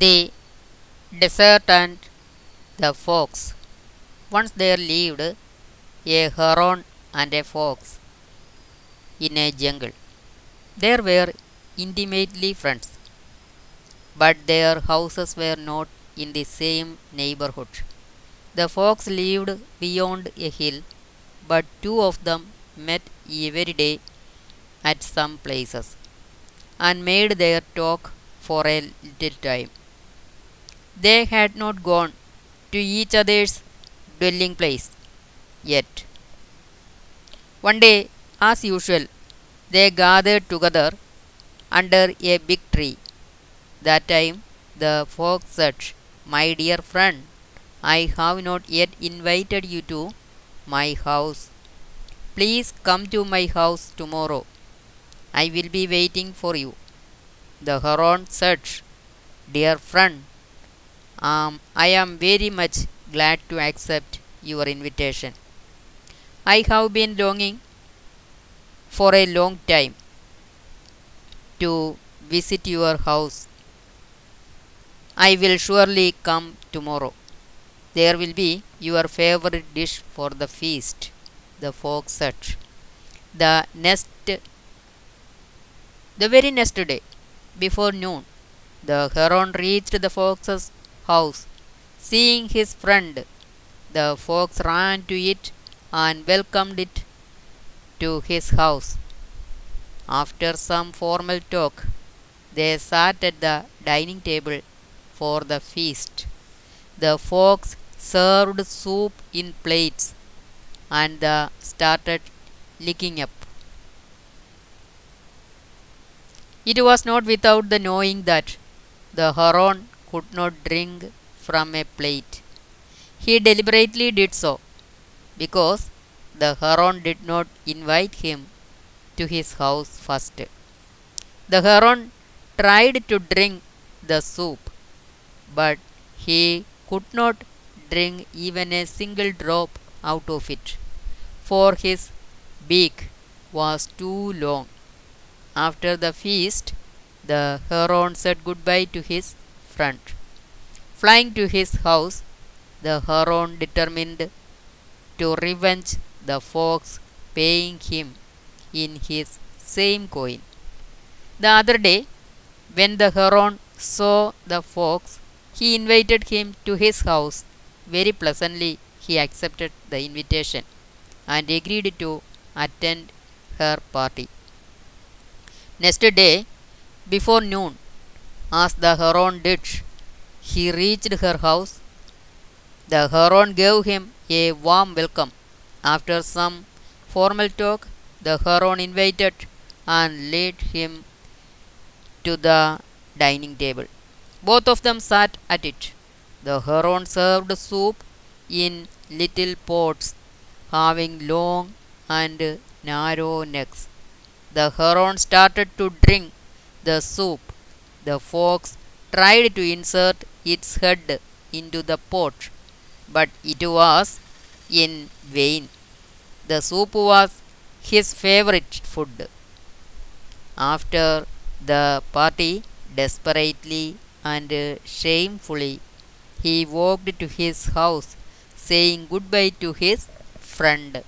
The desert and the fox. Once there lived a heron and a fox in a jungle. They were intimately friends, but their houses were not in the same neighborhood. The fox lived beyond a hill, but two of them met every day at some places and made their talk for a little time. They had not gone to each other's dwelling place yet. One day, as usual, they gathered together under a big tree. That time, the fox said, My dear friend, I have not yet invited you to my house. Please come to my house tomorrow. I will be waiting for you. The heron said, Dear friend, um, I am very much glad to accept your invitation. I have been longing for a long time to visit your house. I will surely come tomorrow. There will be your favorite dish for the feast, the fox said. The next the very next day, before noon, the heron reached the fox's house. Seeing his friend, the fox ran to it and welcomed it to his house. After some formal talk, they sat at the dining table for the feast. The fox served soup in plates and the started licking up. It was not without the knowing that the heron could not drink from a plate. He deliberately did so because the heron did not invite him to his house first. The heron tried to drink the soup, but he could not drink even a single drop out of it, for his beak was too long. After the feast, the heron said goodbye to his friend. Flying to his house, the heron determined to revenge the fox, paying him in his same coin. The other day, when the heron saw the fox, he invited him to his house. Very pleasantly, he accepted the invitation and agreed to attend her party. Next day, before noon, as the heron did, he reached her house. The heron gave him a warm welcome. After some formal talk, the heron invited and led him to the dining table. Both of them sat at it. The heron served soup in little pots having long and narrow necks. The heron started to drink the soup. The fox tried to insert its head into the pot, but it was in vain. The soup was his favorite food. After the party, desperately and shamefully, he walked to his house, saying goodbye to his friend.